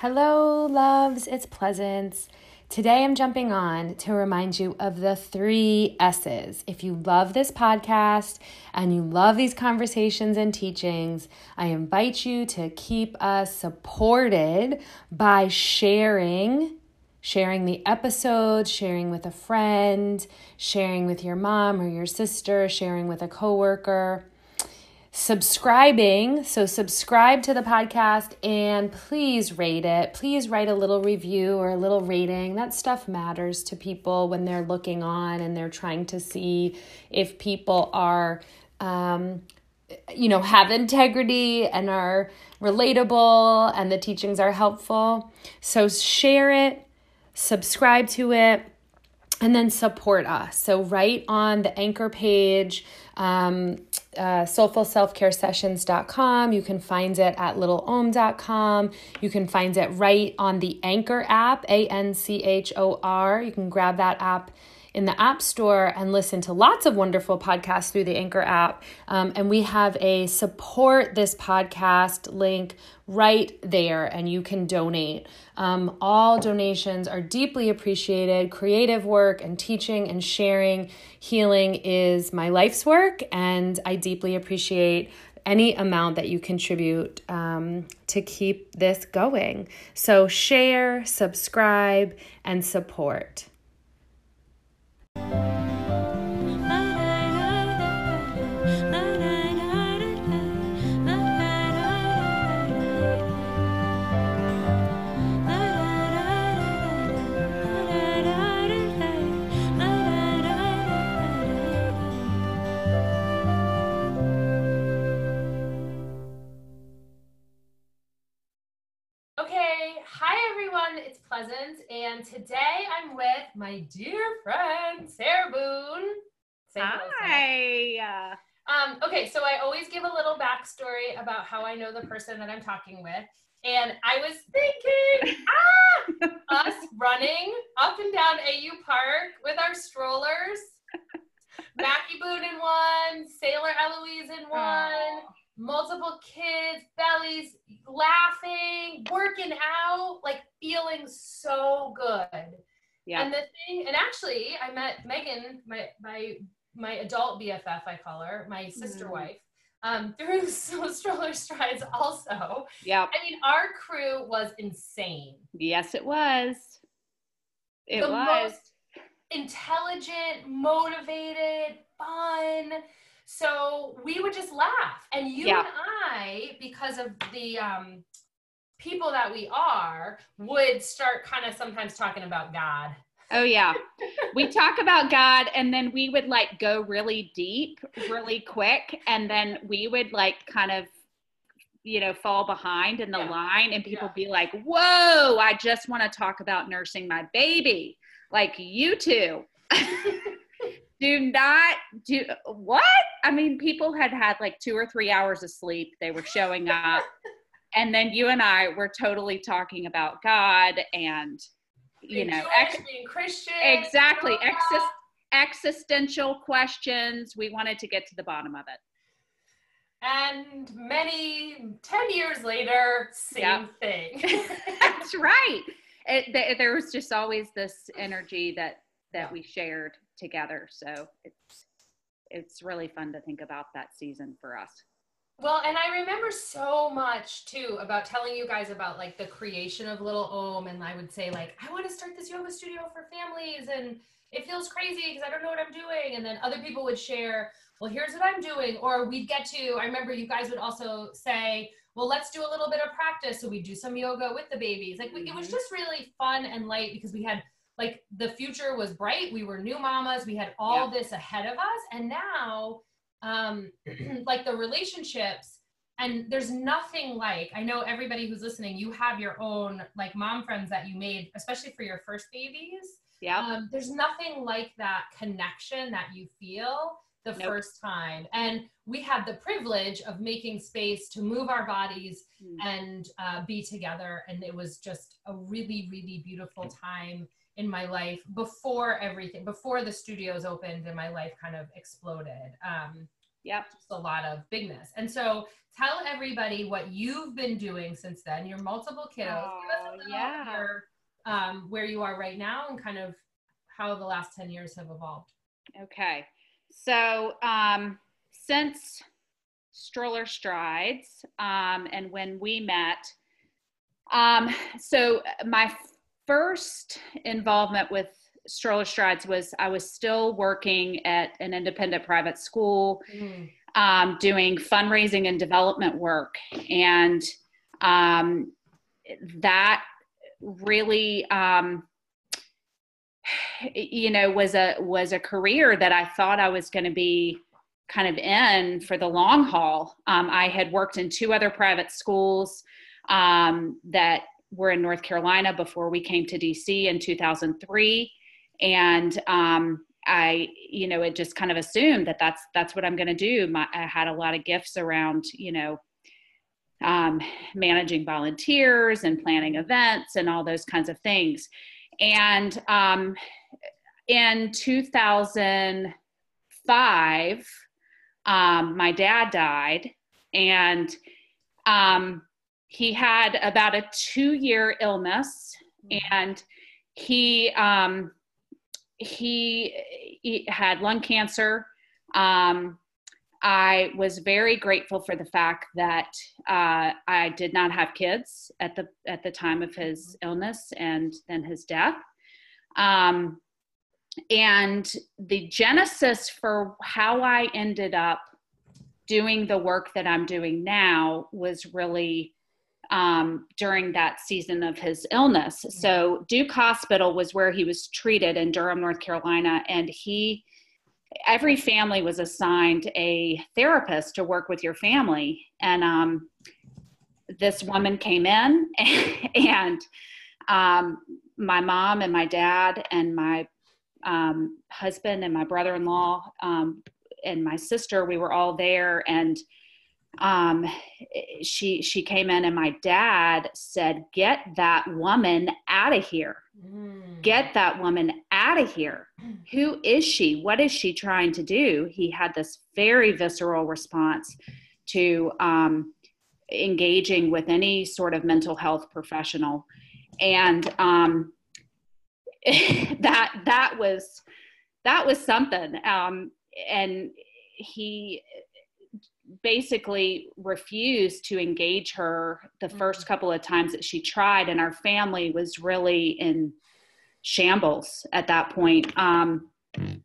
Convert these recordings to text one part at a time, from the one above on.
Hello, loves, it's Pleasance. Today I'm jumping on to remind you of the three S's. If you love this podcast and you love these conversations and teachings, I invite you to keep us supported by sharing. Sharing the episode, sharing with a friend, sharing with your mom or your sister, sharing with a coworker subscribing. So, subscribe to the podcast and please rate it. Please write a little review or a little rating. That stuff matters to people when they're looking on and they're trying to see if people are, um, you know, have integrity and are relatable and the teachings are helpful. So, share it, subscribe to it and then support us. So, right on the anchor page, um, uh, soulfulselfcaresessions.com. You can find it at littleom.com. You can find it right on the Anchor app, A N C H O R. You can grab that app in the App Store and listen to lots of wonderful podcasts through the Anchor app. Um, and we have a support this podcast link right there, and you can donate. Um, all donations are deeply appreciated. Creative work and teaching and sharing healing is my life's work, and I deeply appreciate any amount that you contribute um, to keep this going. So, share, subscribe, and support. It's Pleasance, and today I'm with my dear friend Sarah Boone. Say Hi. Um, okay, so I always give a little backstory about how I know the person that I'm talking with. And I was thinking, ah, us running up and down AU Park with our strollers, Mackie Boone in one, Sailor Eloise in one, multiple kids, bellies, laughing, working out, like feeling so good. Yeah. And the thing, and actually, I met Megan, my my my adult BFF, I call her, my sister mm. wife, um, through stroller strides also. Yeah. I mean, our crew was insane. Yes, it was. It the was. intelligent, motivated, fun so we would just laugh. And you yeah. and I, because of the um, people that we are, would start kind of sometimes talking about God. Oh yeah. we talk about God and then we would like go really deep really quick and then we would like kind of you know fall behind in the yeah. line and people yeah. be like, "Whoa, I just want to talk about nursing my baby." Like you two. do not do what? I mean, people had had like two or three hours of sleep. They were showing up. and then you and I were totally talking about God and, you being know, Jewish, ex- being Christian. Exactly. existential questions. We wanted to get to the bottom of it. And many, 10 years later, same yep. thing. That's right. It, there was just always this energy that that we shared together. So it's it's really fun to think about that season for us. Well, and I remember so much too about telling you guys about like the creation of Little Om, and I would say like, I want to start this yoga studio for families, and it feels crazy because I don't know what I'm doing. And then other people would share, well, here's what I'm doing, or we'd get to. I remember you guys would also say, well, let's do a little bit of practice, so we do some yoga with the babies. Like mm-hmm. it was mm-hmm. just really fun and light because we had like the future was bright. We were new mamas. We had all yeah. this ahead of us. And now um like the relationships and there's nothing like i know everybody who's listening you have your own like mom friends that you made especially for your first babies. Yeah. Um, there's nothing like that connection that you feel the nope. first time. And we had the privilege of making space to move our bodies mm. and uh, be together. And it was just a really really beautiful time in my life before everything, before the studios opened and my life kind of exploded. Um, Yep. Just a lot of bigness. And so tell everybody what you've been doing since then, your multiple kiddos. Oh, yeah. Your, um, where you are right now and kind of how the last 10 years have evolved. Okay. So um, since Stroller Strides um, and when we met, um, so my first involvement with Stroller Strides was I was still working at an independent private school, mm. um, doing fundraising and development work, and um, that really, um, you know, was a was a career that I thought I was going to be kind of in for the long haul. Um, I had worked in two other private schools um, that were in North Carolina before we came to DC in 2003 and um, I, you know, it just kind of assumed that that's that's what I'm going to do. My, I had a lot of gifts around, you know, um, managing volunteers and planning events and all those kinds of things. And um, in 2005, um, my dad died, and um, he had about a two-year illness, mm-hmm. and he um, he, he had lung cancer. Um, I was very grateful for the fact that uh, I did not have kids at the at the time of his illness and then his death. Um, and the genesis for how I ended up doing the work that I'm doing now was really um, during that season of his illness. Mm-hmm. So Duke Hospital was where he was treated in Durham, North Carolina, and he every family was assigned a therapist to work with your family and um, this woman came in and um, my mom and my dad and my um, husband and my brother-in-law um, and my sister we were all there and um, she she came in and my dad said, "Get that woman out of here! Mm. Get that woman out of here! Who is she? What is she trying to do?" He had this very visceral response to um, engaging with any sort of mental health professional, and um, that that was that was something. Um, and he basically refused to engage her the first mm-hmm. couple of times that she tried and our family was really in shambles at that point. Um,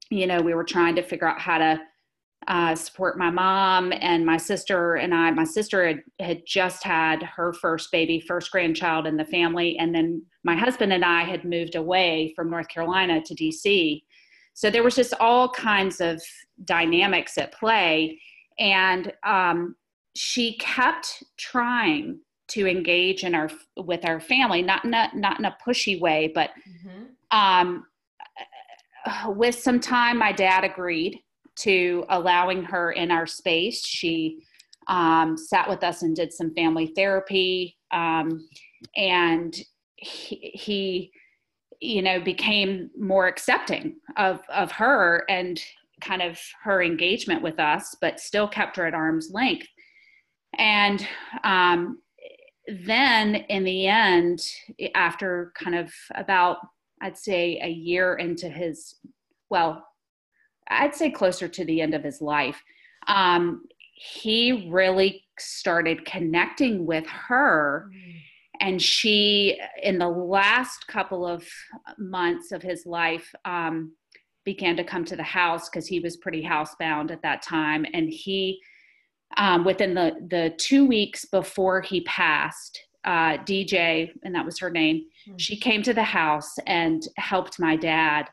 you know we were trying to figure out how to uh, support my mom and my sister and i my sister had, had just had her first baby first grandchild in the family and then my husband and i had moved away from north carolina to dc so there was just all kinds of dynamics at play and um, she kept trying to engage in our with our family not in a, not in a pushy way but mm-hmm. um, with some time my dad agreed to allowing her in our space she um, sat with us and did some family therapy um, and he, he you know became more accepting of of her and kind of her engagement with us, but still kept her at arm's length. And um, then in the end, after kind of about, I'd say, a year into his, well, I'd say closer to the end of his life, um, he really started connecting with her. Mm. And she, in the last couple of months of his life, um, began to come to the house because he was pretty housebound at that time. And he, um, within the, the two weeks before he passed, uh, DJ, and that was her name, mm-hmm. she came to the house and helped my dad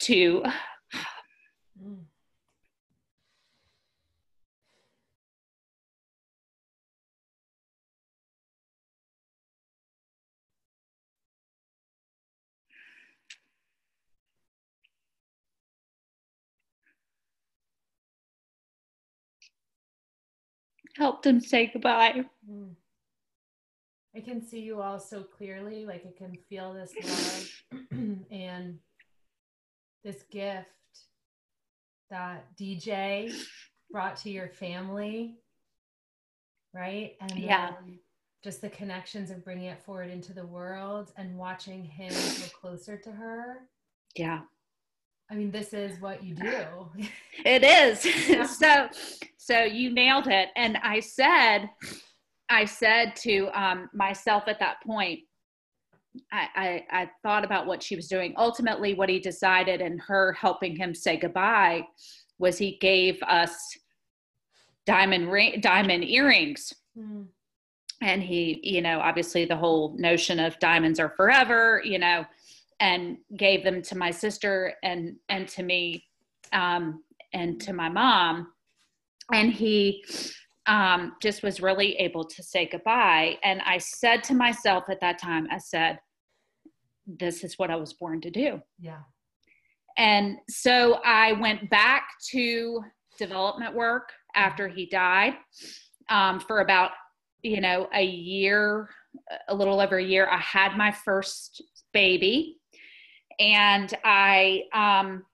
to. Mm. Helped him say goodbye. Mm. I can see you all so clearly. Like I can feel this love and this gift that DJ brought to your family, right? And yeah. just the connections of bringing it forward into the world and watching him go closer to her. Yeah. I mean, this is what you do. it is. Yeah. so, so you nailed it. And I said, I said to um, myself at that point, I, I, I thought about what she was doing. Ultimately, what he decided and her helping him say goodbye was he gave us diamond ring, diamond earrings. Mm. And he, you know, obviously the whole notion of diamonds are forever, you know, and gave them to my sister and and to me um, and to my mom. And he um, just was really able to say goodbye. And I said to myself at that time, I said, this is what I was born to do. Yeah. And so I went back to development work after he died um, for about, you know, a year, a little over a year. I had my first baby and I, um,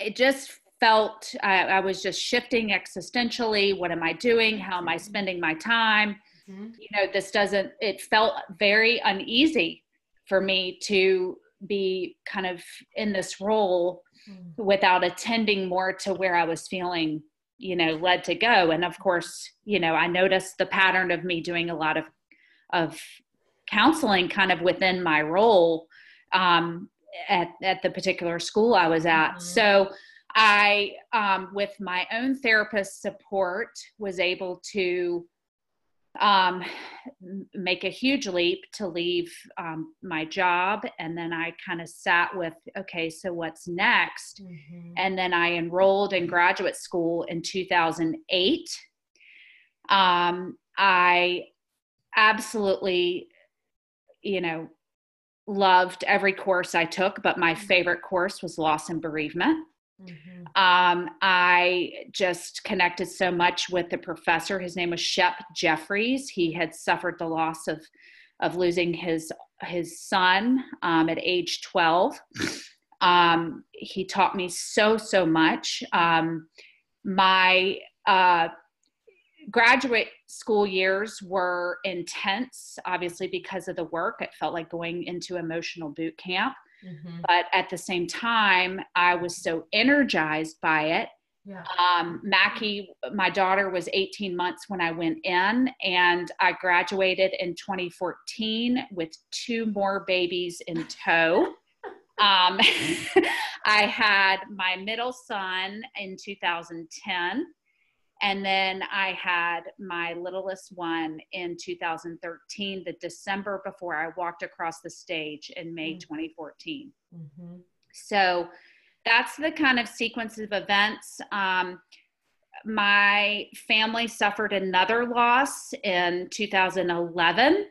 it just felt I, I, was just shifting existentially. What am I doing? How am I spending my time? Mm-hmm. You know, this doesn't, it felt very uneasy for me to be kind of in this role mm-hmm. without attending more to where I was feeling, you know, led to go. And of course, you know, I noticed the pattern of me doing a lot of, of counseling kind of within my role um, at, at the particular school I was at. Mm-hmm. So, I, um, with my own therapist support, was able to um, make a huge leap to leave um, my job. And then I kind of sat with, okay, so what's next? Mm-hmm. And then I enrolled in graduate school in 2008. Um, I absolutely, you know, loved every course I took, but my mm-hmm. favorite course was loss and bereavement. Mm-hmm. Um, I just connected so much with the professor. His name was Shep Jeffreys. He had suffered the loss of of losing his his son um, at age 12. Um, he taught me so so much. Um, my uh, graduate school years were intense, obviously because of the work. It felt like going into emotional boot camp. Mm-hmm. But at the same time, I was so energized by it. Yeah. Um, Mackie, my daughter, was 18 months when I went in, and I graduated in 2014 with two more babies in tow. um, I had my middle son in 2010. And then I had my littlest one in 2013, the December before I walked across the stage in May mm-hmm. 2014. Mm-hmm. So that's the kind of sequence of events. Um, my family suffered another loss in 2011.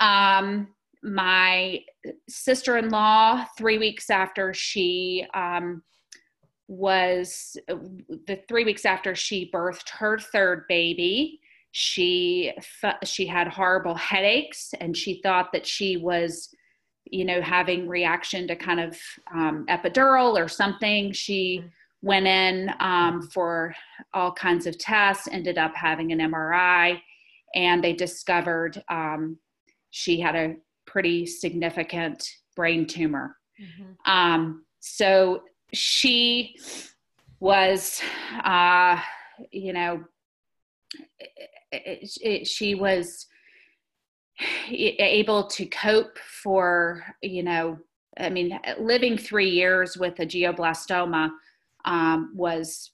Um, my sister in law, three weeks after she um, was uh, the three weeks after she birthed her third baby she she had horrible headaches and she thought that she was you know having reaction to kind of um, epidural or something she mm-hmm. went in um, for all kinds of tests ended up having an mri and they discovered um, she had a pretty significant brain tumor mm-hmm. Um, so she was, uh, you know, it, it, she was able to cope for, you know, I mean, living three years with a glioblastoma um, was,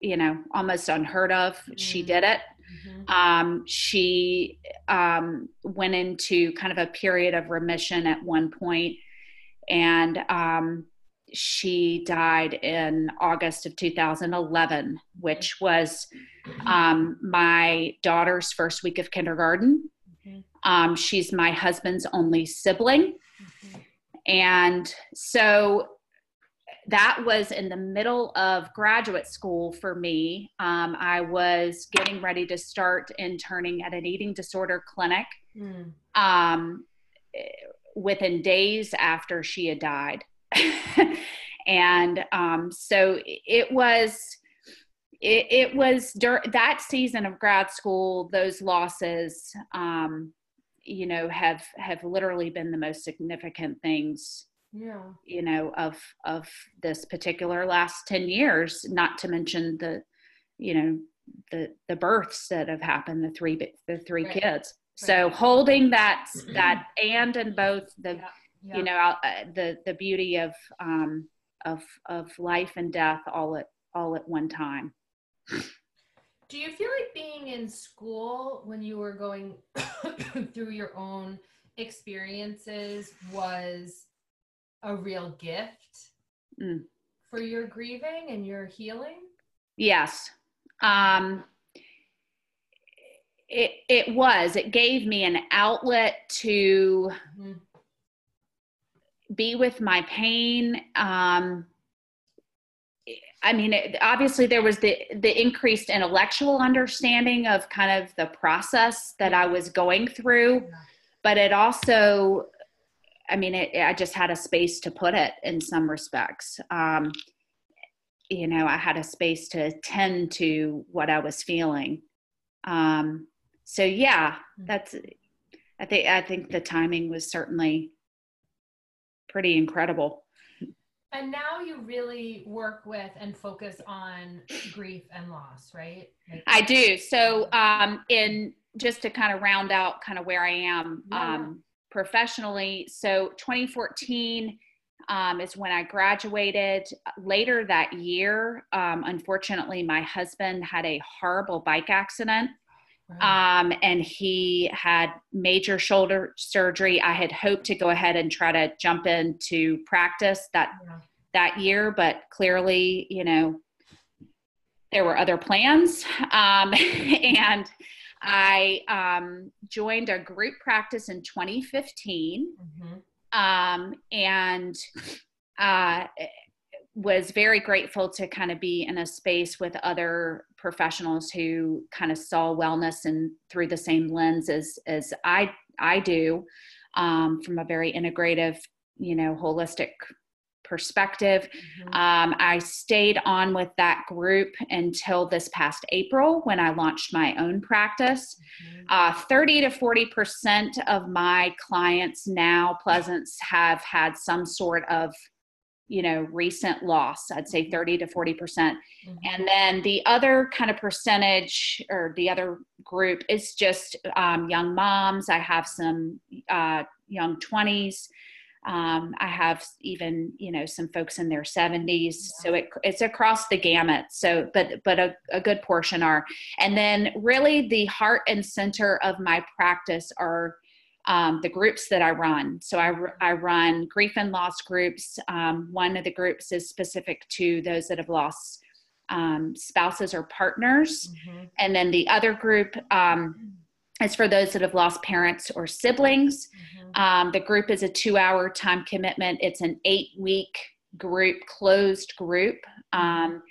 you know, almost unheard of. Mm-hmm. She did it. Mm-hmm. Um, she um, went into kind of a period of remission at one point, and um, she died in August of 2011, which was um, my daughter's first week of kindergarten. Mm-hmm. Um, she's my husband's only sibling. Mm-hmm. And so that was in the middle of graduate school for me. Um, I was getting ready to start interning at an eating disorder clinic mm. um, within days after she had died. and um, so it was it, it was dur- that season of grad school those losses um, you know have have literally been the most significant things yeah. you know of of this particular last 10 years not to mention the you know the the births that have happened the three the three Right. kids. So holding that that and in both the yeah, yeah. you know uh, the the beauty of um of of life and death all at all at one time Do you feel like being in school when you were going through your own experiences was a real gift Mm. for your grieving and your healing? yes um it it was it gave me an outlet to Mhm. Be with my pain um i mean it, obviously there was the the increased intellectual understanding of kind of the process that i was going through but it also i mean it, i just had a space to put it in some respects. Um you know i had a space to tend to what i was feeling. Um so yeah that's i think i think the timing was certainly pretty incredible And now you really work with and focus on grief and loss, right? Like, I do. So, um, in just to kind of round out kind of where I am Yeah. um, professionally, so 2014 um, is when I graduated. Later that year, um, unfortunately, my husband had a horrible bike accident. Right. um, and he had major shoulder surgery. I had hoped to go ahead and try to jump into practice that Yeah. that year, but clearly, you know, there were other plans, um, and I um, joined a group practice in 2015 Mhm. um, and uh, was very grateful to kind of be in a space with other professionals who kind of saw wellness and through the same lens as as I I do um, from a very integrative, you know, holistic perspective. Mhm. Um, I stayed on with that group until this past April when I launched my own practice Mhm. uh, 30 to 40 percent of my clients now Pleasance have had some sort of you know recent loss i'd say 30 to 40 percent. Mhm. and then the other kind of percentage or the other group is just um, young moms. I have some uh, young 20s um, i have even you know some folks in their 70s so it, it's across the gamut. So but but a, a good portion are. And then really the heart and center of my practice are um, the groups that I run. So I, I run grief and loss groups. Um, one of the groups is specific to those that have lost um, spouses or partners. Mhm. And then the other group um, is for those that have lost parents or siblings. Mhm. Um, the group is a two hour time commitment. It's an eight week group, closed group. Um,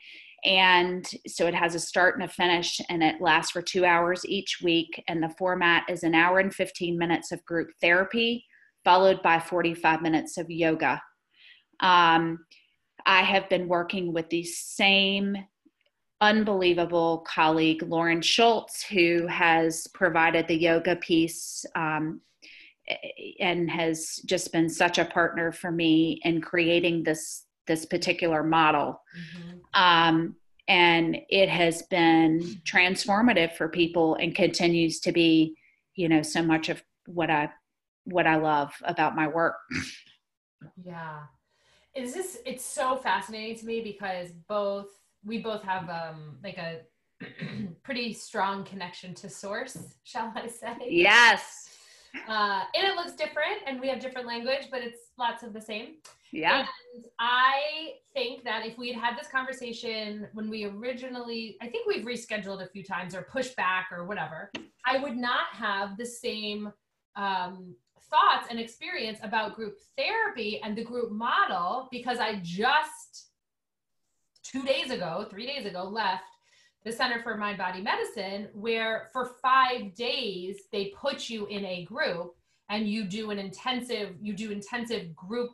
and so it has a start and a finish, and it lasts for two hours each week. And the format is an hour and 15 minutes of group therapy, followed by 45 minutes of yoga. Um, I have been working with the same unbelievable colleague, Lauren Schultz, who has provided the yoga piece um, and has just been such a partner for me in creating this this particular model. Mhm. Um, and it has been transformative for people and continues to be, you know, so much of what I what I love about my work. Yeah. Is this it's so fascinating to me because both we both have um like a pretty strong connection to source, shall I say? Yes. Uh and it looks different and we have different language, but it's lots of the same. Yeah. And I think that if we had had this conversation when we originally, I think we've rescheduled a few times or pushed back or whatever, I would not have the same um, thoughts and experience about group therapy and the group model because I just two days ago, three days ago, left the Center for Mind Body Medicine, where for five days they put you in a group and you do an intensive, you do intensive group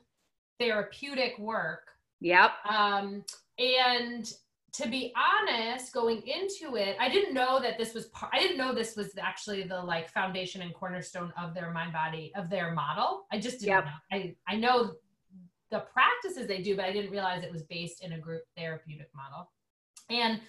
therapeutic work Yep. um, and to be honest, going into it, I didn't know that this was part, I didn't know this was actually the like foundation and cornerstone of their mind body of their model. I just didn't yep. know. I, I know the practices they do, but I didn't realize it was based in a group therapeutic model. And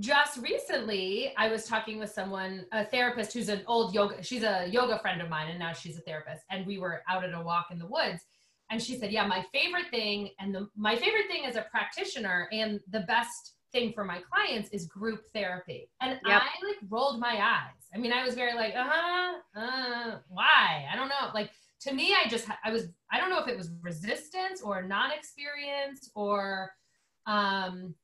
just recently, I was talking with someone, a therapist who's an old yoga, she's a yoga friend of mine, and now she's a therapist. And we were out at a walk in the woods and she said yeah my favorite thing and the, my favorite thing as a practitioner and the best thing for my clients is group therapy and yep. i like rolled my eyes i mean i was very like uh-huh uh why i don't know like to me i just i was i don't know if it was resistance or non-experience or um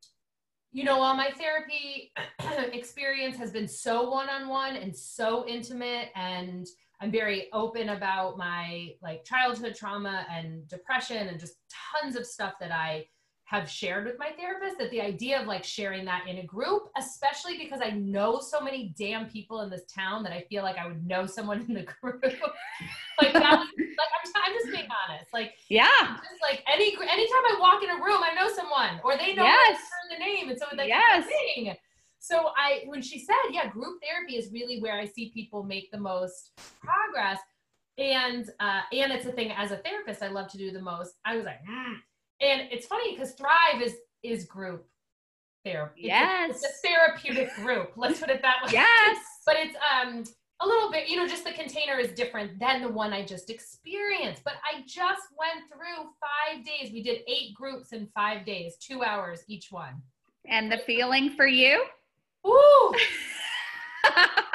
you know while my therapy experience has been so one-on-one and so intimate and I'm very open about my like childhood trauma and depression and just tons of stuff that I have shared with my therapist that the idea of like sharing that in a group, especially because I know so many damn people in this town that I feel like I would know someone in the group. like that was, like I'm, I'm just being honest. Like yeah, just like any anytime I walk in a room, I know someone or they know yes. the name, and so they yes. Thing. So I, when she said, yeah, group therapy is really where I see people make the most progress. And, uh, and it's a thing as a therapist, I love to do the most. I was like, mm. And it's funny because Thrive is, is group therapy. Yes. It's a, it's a therapeutic group. Let's put it that way. Yes. but it's, um, a little bit, you know, just the container is different than the one I just experienced. But I just went through five days. We did eight groups in five days, two hours each one. And the feeling for you? Woo!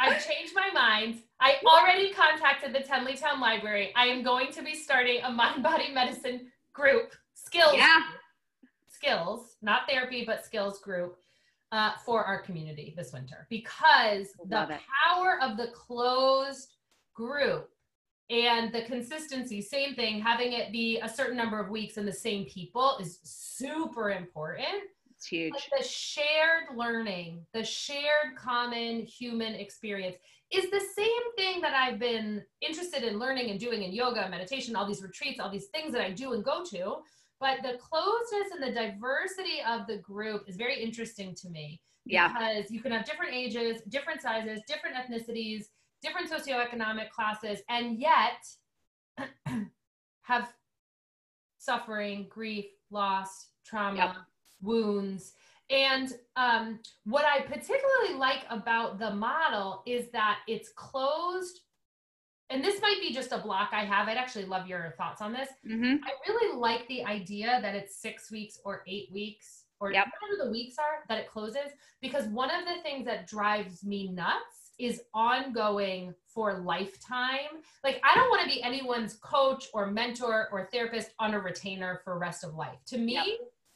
I've changed my mind. I already contacted the Tenleytown Library. I am going to be starting a mind body medicine group, skills. Yeah. Skills, not therapy, but skills group uh, for our community this winter because the it. power of the closed group and the consistency, same thing, having it be a certain number of weeks and the same people is super important it's huge. Like the shared learning, the shared common human experience is the same thing that I've been interested in learning and doing in yoga, meditation, all these retreats, all these things that I do and go to. But the closeness and the diversity of the group is very interesting to me. Yeah. Because you can have different ages, different sizes, different ethnicities, different socioeconomic classes, and yet have suffering, grief, loss, trauma, yep wounds. And um, what I particularly like about the model is that it's closed. And this might be just a block I have. I'd actually love your thoughts on this. Mm-hmm. I really like the idea that it's six weeks or eight weeks or yep. whatever the weeks are that it closes. Because one of the things that drives me nuts is ongoing for lifetime. Like, I don't want to be anyone's coach or mentor or therapist on a retainer for rest of life. To me, yep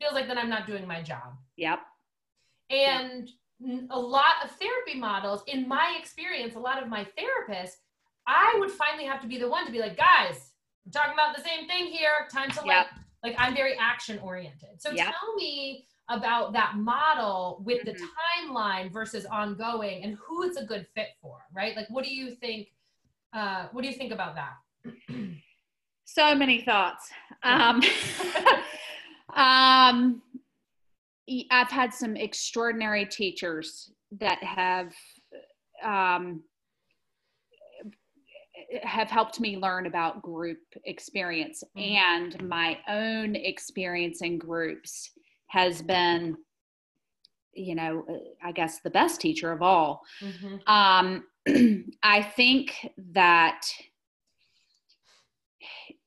feels like then I'm not doing my job. Yep. And yep. a lot of therapy models, in my experience, a lot of my therapists, I would finally have to be the one to be like, guys, we're talking about the same thing here. Time to yep. like, like I'm very action oriented. So yep. tell me about that model with mm-hmm. the timeline versus ongoing and who it's a good fit for, right? Like, what do you think? Uh, what do you think about that? so many thoughts. Um, Um, I've had some extraordinary teachers that have um, have helped me learn about group experience mm-hmm. and my own experience in groups has been you know i guess the best teacher of all mm-hmm. um, i think that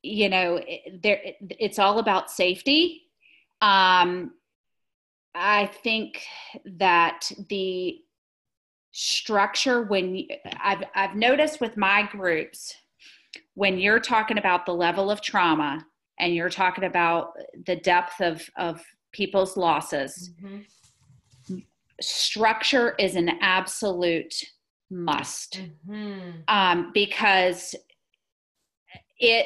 you know there it's all about safety um, I think that the structure when I've I've noticed with my groups when you're talking about the level of trauma and you're talking about the depth of of people's losses mm-hmm. structure is an absolute must mm-hmm. um, because it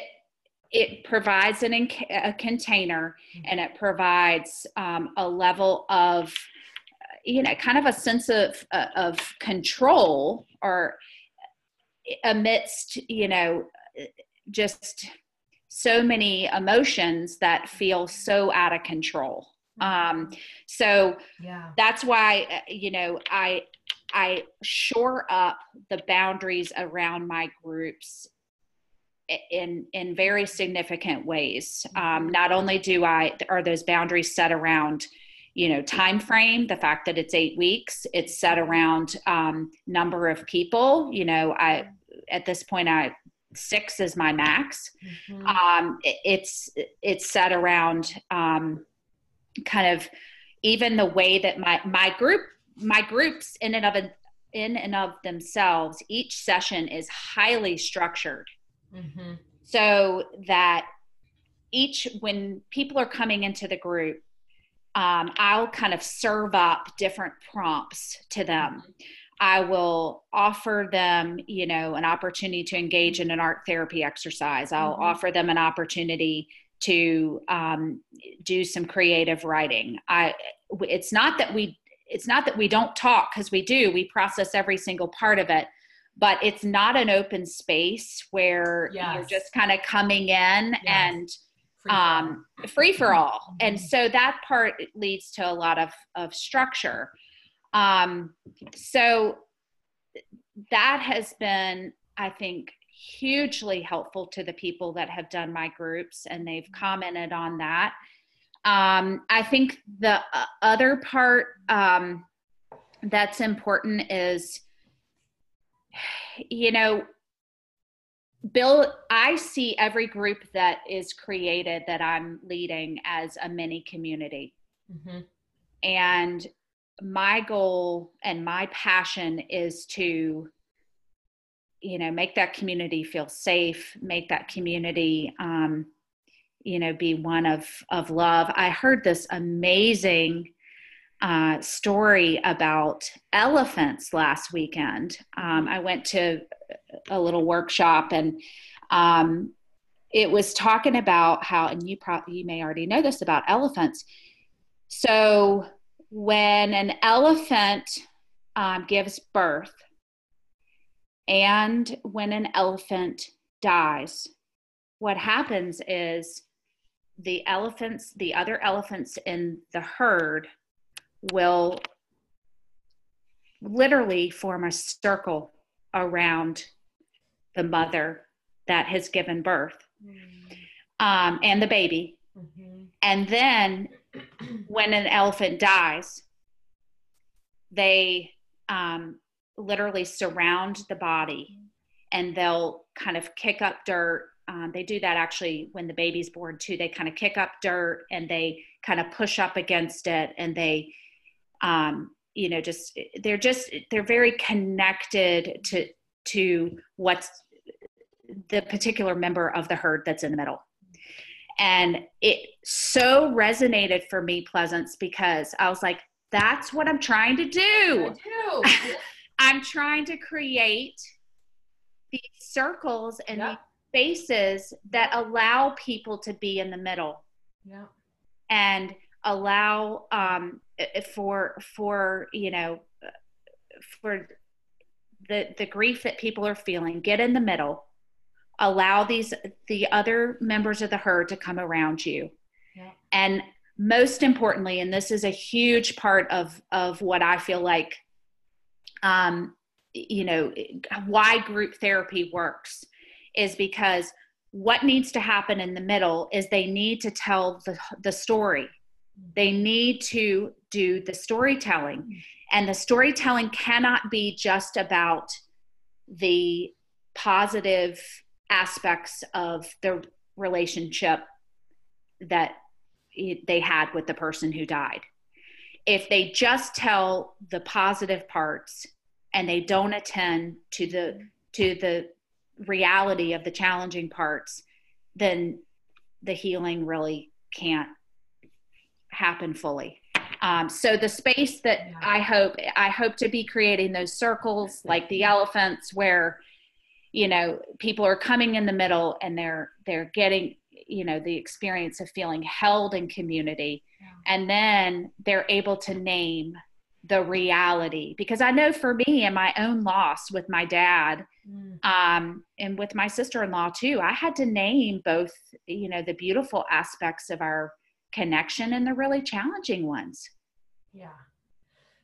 it provides an, a container mm-hmm. and it provides um, a level of you know kind of a sense of uh, of control or amidst you know just so many emotions that feel so out of control Um, so Yeah. that's why uh, you know I I shore up the boundaries around my groups in in very significant ways. Um, not only do I are those boundaries set around you know time frame the fact that it's eight weeks it's set around um, number of people you know i at this point i six is my max Mhm. um, it- it's it's set around um, kind of even the way that my my group my groups in and of in and of themselves each session is highly structured Mhm. so that each when people are coming into the group um, i'll kind of serve up different prompts to them. I will offer them you know an opportunity to engage in an art therapy exercise. I'll Mhm. offer them an opportunity to um, do some creative writing. I it's not that we it's not that we don't talk because we do. We process every single part of it but it's not an open space where you're just kind of coming in Yes. and Free for all. um, free for all. And Mhm. so that part leads to a lot of, of structure. Um, so that has been, I think, hugely helpful to the people that have done my groups and they've commented on that. Um, I think the uh, other part um, that's important is, you know, Bill, I see every group that is created that I'm leading as a mini community. Mhm. And my goal and my passion is to, you know, make that community feel safe, make that community, um, you know, be one of, of love. I heard this amazing uh, story about elephants last weekend. Um, I went to a little workshop and um, it was talking about how, and you probably you may already know this about elephants. So when an elephant um, gives birth and when an elephant dies, what happens is the elephants, the other elephants in the herd, will literally form a circle around the mother that has given birth um, and the baby. Mhm. And then when an elephant dies, they um, literally surround the body and they'll kind of kick up dirt. Um, they do that actually when the baby's born too. They kind of kick up dirt and they kind of push up against it and they, um, you know, just they're just they're very connected to to what's the particular member of the herd that's in the middle. And it so resonated for me, Pleasance, because I was like, that's what I'm trying to do. I'm trying to create these circles and Yep. these spaces that allow people to be in the middle yeah. and allow um, for for you know for the the grief that people are feeling get in the middle. Allow these the other members of the herd to come around you. Yeah. and most importantly and this is a huge part of of what i feel like um you know why group therapy works is because what needs to happen in the middle is they need to tell the the story they need to do the storytelling. And the storytelling cannot be just about the positive aspects of the relationship that they had with the person who died. If they just tell the positive parts and they don't attend to the to the reality of the challenging parts then the healing really can't happen fully um, so the space that Yeah. i hope i hope to be creating those circles like the elephants where you know people are coming in the middle and they're they're getting you know the experience of feeling held in community Yeah. and then they're able to name the reality because i know for me and my own loss with my dad Mm. um, and with my sister-in-law too i had to name both you know the beautiful aspects of our connection in the really challenging ones. Yeah.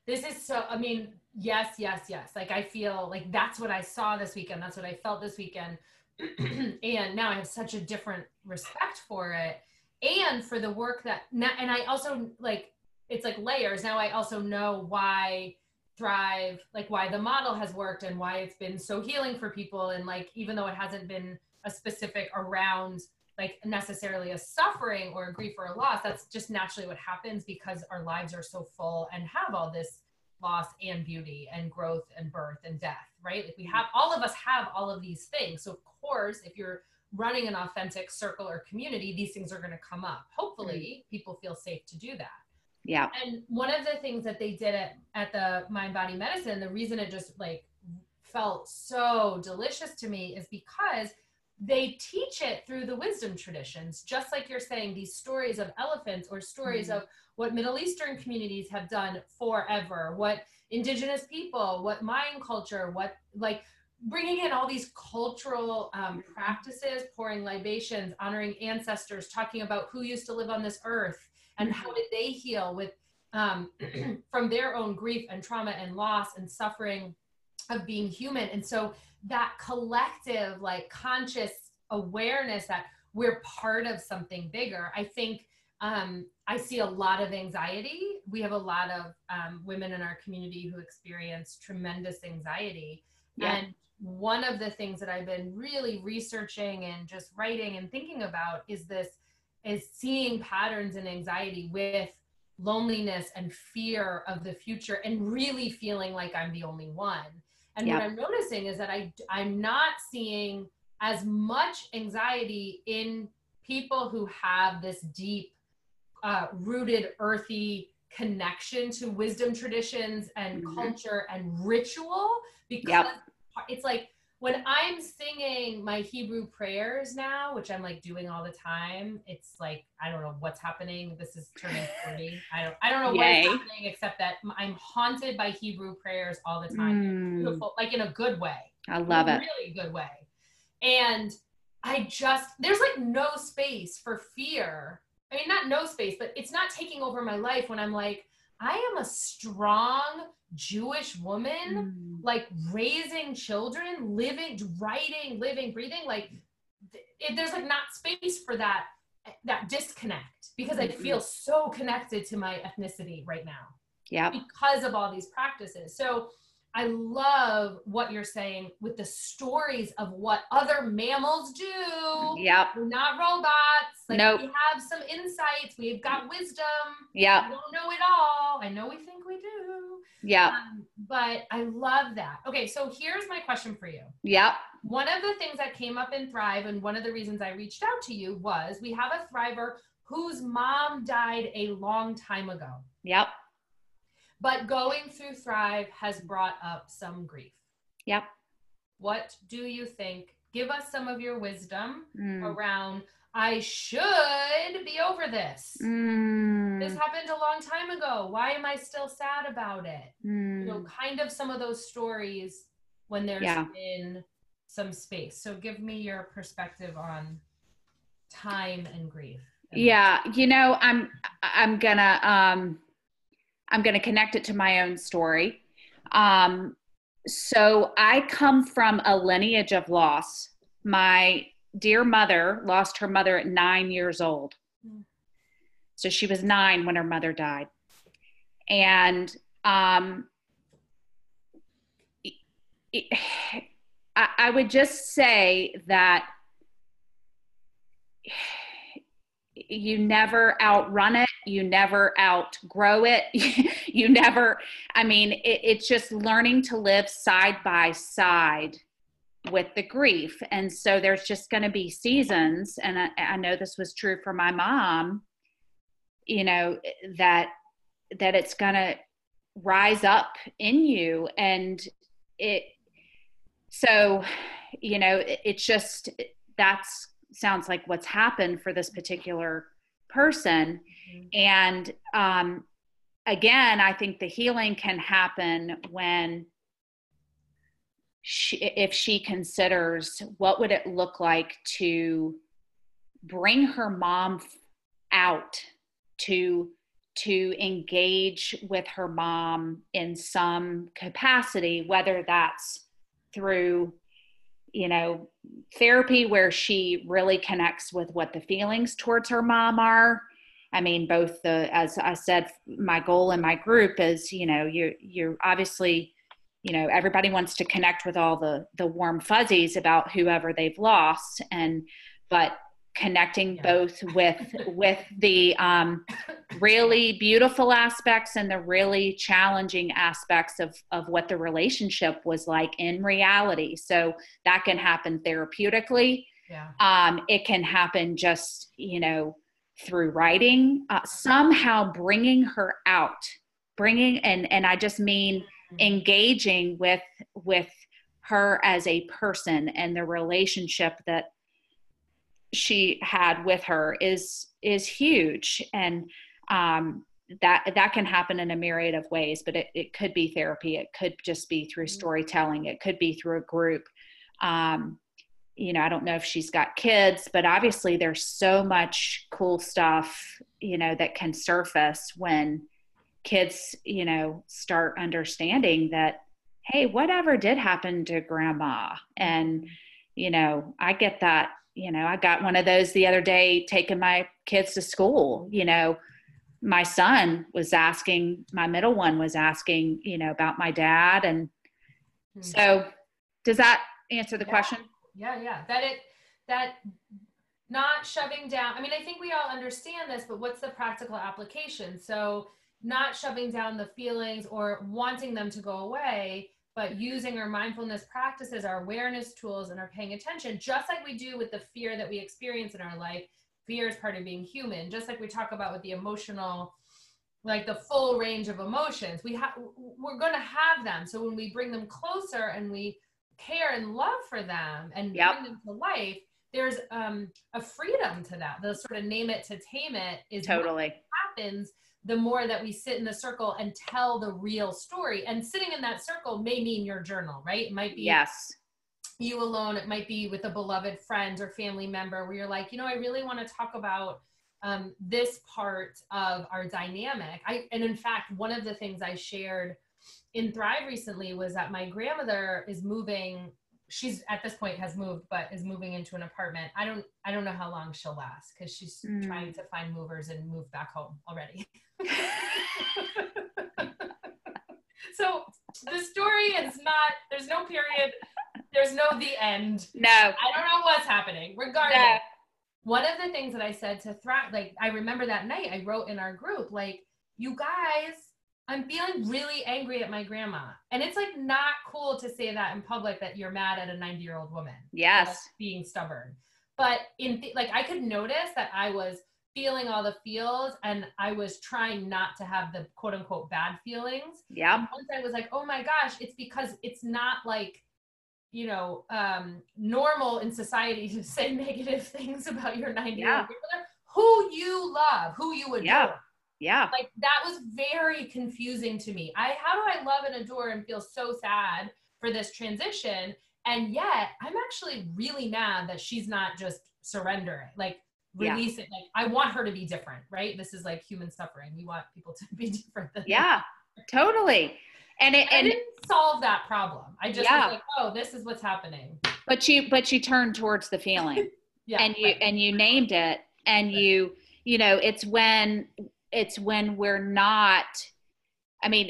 This is so, I mean, yes, yes, yes. Like I feel like that's what I saw this weekend. That's what I felt this weekend. and now I have such a different respect for it and for the work that, and I also like, it's like layers. Now I also know why thrive like why the model has worked and why it's been so healing for people and like even though it hasn't been a specific around like necessarily a suffering or a grief or a loss that's just naturally what happens because our lives are so full and have all this loss and beauty and growth and birth and death right? Like we have all of us have all of these things. So of course if you're running an authentic circle or community these things are going to come up. Hopefully mm. people feel safe to do that. Yeah. And one of the things that they did at, at the mind body medicine, the reason it just like felt so delicious to me is because they teach it through the wisdom traditions, just like you're saying, these stories of elephants or stories mm-hmm. of what Middle Eastern communities have done forever, what indigenous people, what Mayan culture, what like bringing in all these cultural um, practices, pouring libations, honoring ancestors, talking about who used to live on this earth and how did they heal with um, from their own grief and trauma and loss and suffering of being human. And so that collective like conscious awareness that we're part of something bigger i think um, i see a lot of anxiety we have a lot of um, women in our community who experience tremendous anxiety yeah. and one of the things that i've been really researching and just writing and thinking about is this is seeing patterns in anxiety with loneliness and fear of the future and really feeling like I'm the only one. And yep. what I'm noticing is that I I'm not seeing as much anxiety in people who have this deep uh, rooted earthy connection to wisdom traditions and mm-hmm. culture and ritual because yep. it's like when I'm singing my Hebrew prayers now, which I'm like doing all the time, it's like I don't know what's happening. This is turning 40. I don't I don't know Yay. what's happening except that I'm haunted by Hebrew prayers all the time. Mm. Beautiful, like in a good way. I love it. Really good way. And I just there's like no space for fear. I mean, not no space, but it's not taking over my life when I'm like, I am a strong Jewish woman, mm. like raising children, living, writing, living, breathing. Like it, there's like not space for that that disconnect because I feel so connected to my ethnicity right now. Yeah. Because of all these practices. So I love what you're saying with the stories of what other mammals do. Yep. We're not robots. Like nope. we have some insights. We've got wisdom. Yeah. We don't know it all. I know we think we do. Yeah. Um, but I love that. Okay, so here's my question for you. Yep. One of the things that came up in Thrive, and one of the reasons I reached out to you was we have a Thriver whose mom died a long time ago. Yep. But going through Thrive has brought up some grief. Yep. What do you think? Give us some of your wisdom mm. around I should be over this. Mm. This happened a long time ago. Why am I still sad about it? Mm. You know, kind of some of those stories when there's yeah. been some space. So give me your perspective on time and grief. Yeah, you know, I'm I'm gonna um I'm to connect it to my own story. Um, so I come from a lineage of loss. My dear mother lost her mother at nine years old. So she was nine when her mother died. And um, it, I, I would just say that you never outrun it you never outgrow it you never i mean it, it's just learning to live side by side with the grief. And so there's just going to be seasons and I, I know this was true for my mom you know that that it's going to rise up in you. And it so you know it, it's just that's sounds like what's happened for this particular person. Mm-hmm. and um, again i think the healing can happen when she, if she considers what would it look like to bring her mom out to to engage with her mom in some capacity whether that's through you know therapy where she really connects with what the feelings towards her mom are. I mean both the as i said my goal in my group is you know you you're obviously you know everybody wants to connect with all the the warm fuzzies about whoever they've lost and but connecting yeah. both with with the um, really beautiful aspects and the really challenging aspects of of what the relationship was like in reality so that can happen therapeutically yeah. um, it can happen just you know through writing uh, somehow bringing her out bringing and and i just mean. Engaging with with her as a person and the relationship that she had with her is is huge. And um, that that can happen in a myriad of ways but it, it could be therapy. It could just be through mm-hmm. storytelling. It could be through a group. Um, you know i don't know if she's got kids but obviously there's so much cool stuff you know that can surface when kids you know start understanding that hey whatever did happen to grandma and you know i get that you know, I got one of those the other day taking my kids to school. You know, my son was asking, my middle one was asking, you know, about my dad. And mm-hmm. so does that answer the yeah. question? Yeah, yeah. That it, that not shoving down. I mean, I think we all understand this, but what's the practical application? So, not shoving down the feelings or wanting them to go away, but using our mindfulness practices, our awareness tools, and our paying attention, just like we do with the fear that we experience in our life. Fear is part of being human, just like we talk about with the emotional, like the full range of emotions. We have we're going to have them. So when we bring them closer and we care and love for them and yep. bring them to life, there's um, a freedom to that. The sort of name it to tame it is totally happens the more that we sit in the circle and tell the real story. And sitting in that circle may mean your journal, right? It might be yes. you alone. It might be with a beloved friend or family member where you're like, you know, I really want to talk about um, this part of our dynamic. I and in fact, one of the things I shared in Thrive recently was that my grandmother is moving she's at this point has moved but is moving into an apartment. I don't i don't know how long she'll last because she's mm. trying to find movers and move back home already. So the story is not there's no period there's no the end. No. I don't know what's happening. Regardless no. one of the things that i said to thrive like i remember that night i wrote in our group like you guys I'm feeling really angry at my grandma. And it's like not cool to say that in public that you're mad at a 90 year old woman. Yes. Being stubborn. But in th- like I could notice that I was feeling all the feels and I was trying not to have the quote unquote bad feelings. Yeah. once I was like, oh my gosh, it's because it's not like, you know, um, normal in society to say negative things about your 90 year old yeah. who you love, who you adore. Yeah yeah. Like that was very confusing to me. I how do i love and adore and feel so sad for this transition? And yet i'm actually really mad that she's not just surrendering like release yeah. it like i want her to be different right? This is like human suffering. We want people to be different yeah totally. And it and, and didn't solve that problem. I just yeah. was like oh this is what's happening. But you but you turned towards the feeling. Yeah and you right. and you named it. And right. you you know it's when it's when we're not i mean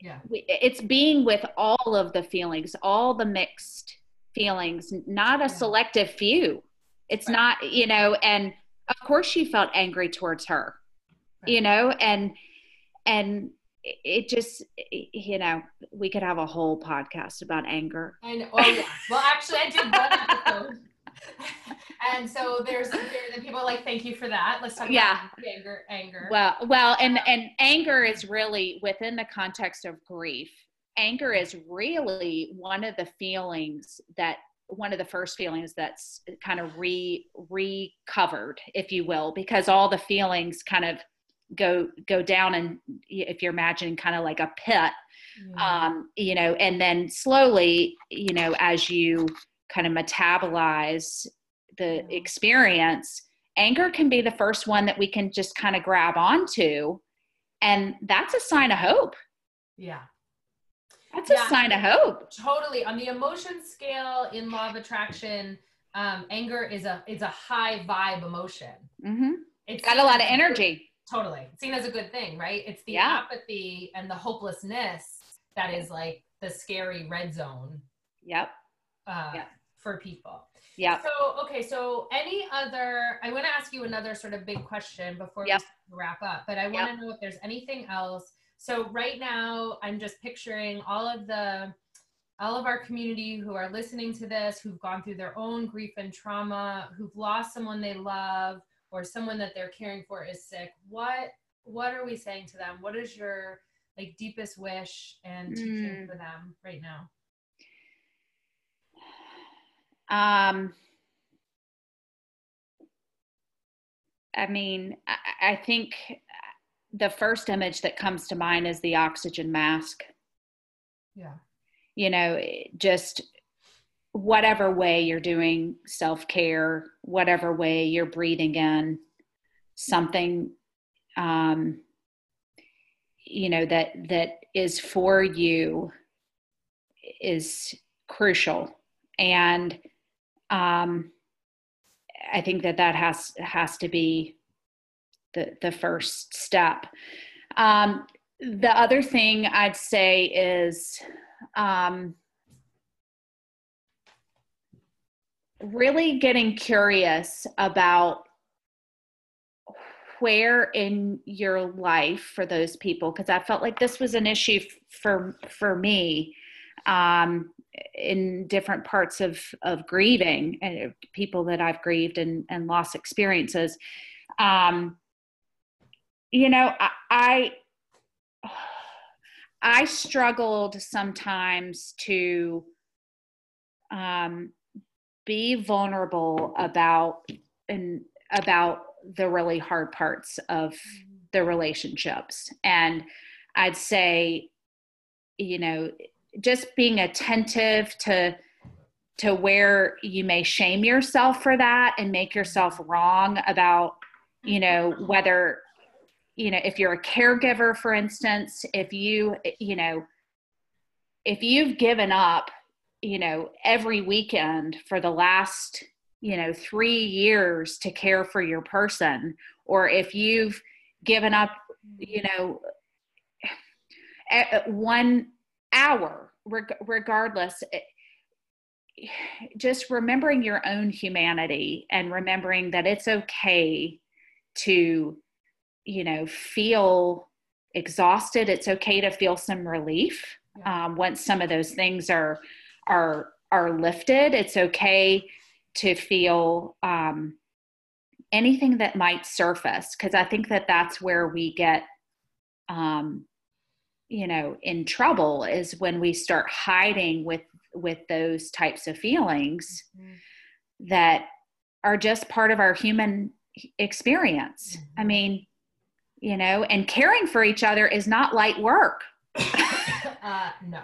yeah. it's being with all of the feelings all the mixed feelings not a yeah. selective few it's right. not you know and of course she felt angry towards her right. you know and and it just you know we could have a whole podcast about anger and oh yeah well actually i did one episode and so there's there, people like thank you for that. Let's talk yeah. about anger anger. Well well and and anger is really within the context of grief. Anger is really one of the feelings that one of the first feelings that's kind of re recovered if you will because all the feelings kind of go go down and if you're imagining kind of like a pit um you know and then slowly you know as you kind of metabolize the experience anger can be the first one that we can just kind of grab onto. And that's a sign of hope. Yeah. That's Yeah. a sign of hope. Totally. On the emotion scale in law of attraction, um, anger is a is a high vibe emotion. hmm It's Got a lot of as good- energy. totally. It's seen as a good thing, right? It's the Yeah. apathy and the hopelessness that is like the scary red zone Yep. uh, Yeah. For people. Yeah. So, okay, so any other, I want to ask you another sort of big question before Yep. we wrap up, but I want to know if there's anything else. So, right now, I'm just picturing all of the, all of our community who are listening to this, who've gone through their own grief and trauma, who've lost someone they love, or someone that they're caring for is sick. What, what are we saying to them? What is your like deepest wish and teaching Mm. for them right now? Um, I mean, I, I think the first image that comes to mind is the oxygen mask. Yeah. You know, just whatever way you're doing self care, whatever way you're breathing in something, um, you know that that is for you is crucial, and um, I think that that has has to be the the first step. Um, the other thing I'd say is um, really getting curious about where in your life for those people because i felt like this was an issue for for me um, in different parts of of grieving and people that i've grieved and and lost experiences. Um, you know i i, I struggled sometimes to um, be vulnerable about and about the really hard parts of the relationships. And i'd say you know just being attentive to to where you may shame yourself for that and make yourself wrong about you know whether you know if you're a caregiver for instance if you you know if you've given up you know every weekend for the last you know 3 years to care for your person or if you've given up you know one hour reg- regardless it, just remembering your own humanity and remembering that it's okay to you know feel exhausted it's okay to feel some relief Yeah. um, once some of those things are are are lifted it's okay to feel um, anything that might surface because i think that that's where we get um, you know in trouble is when we start hiding with with those types of feelings Mhm. that are just part of our human experience i Mhm. mean you know and caring for each other is not light work uh, no.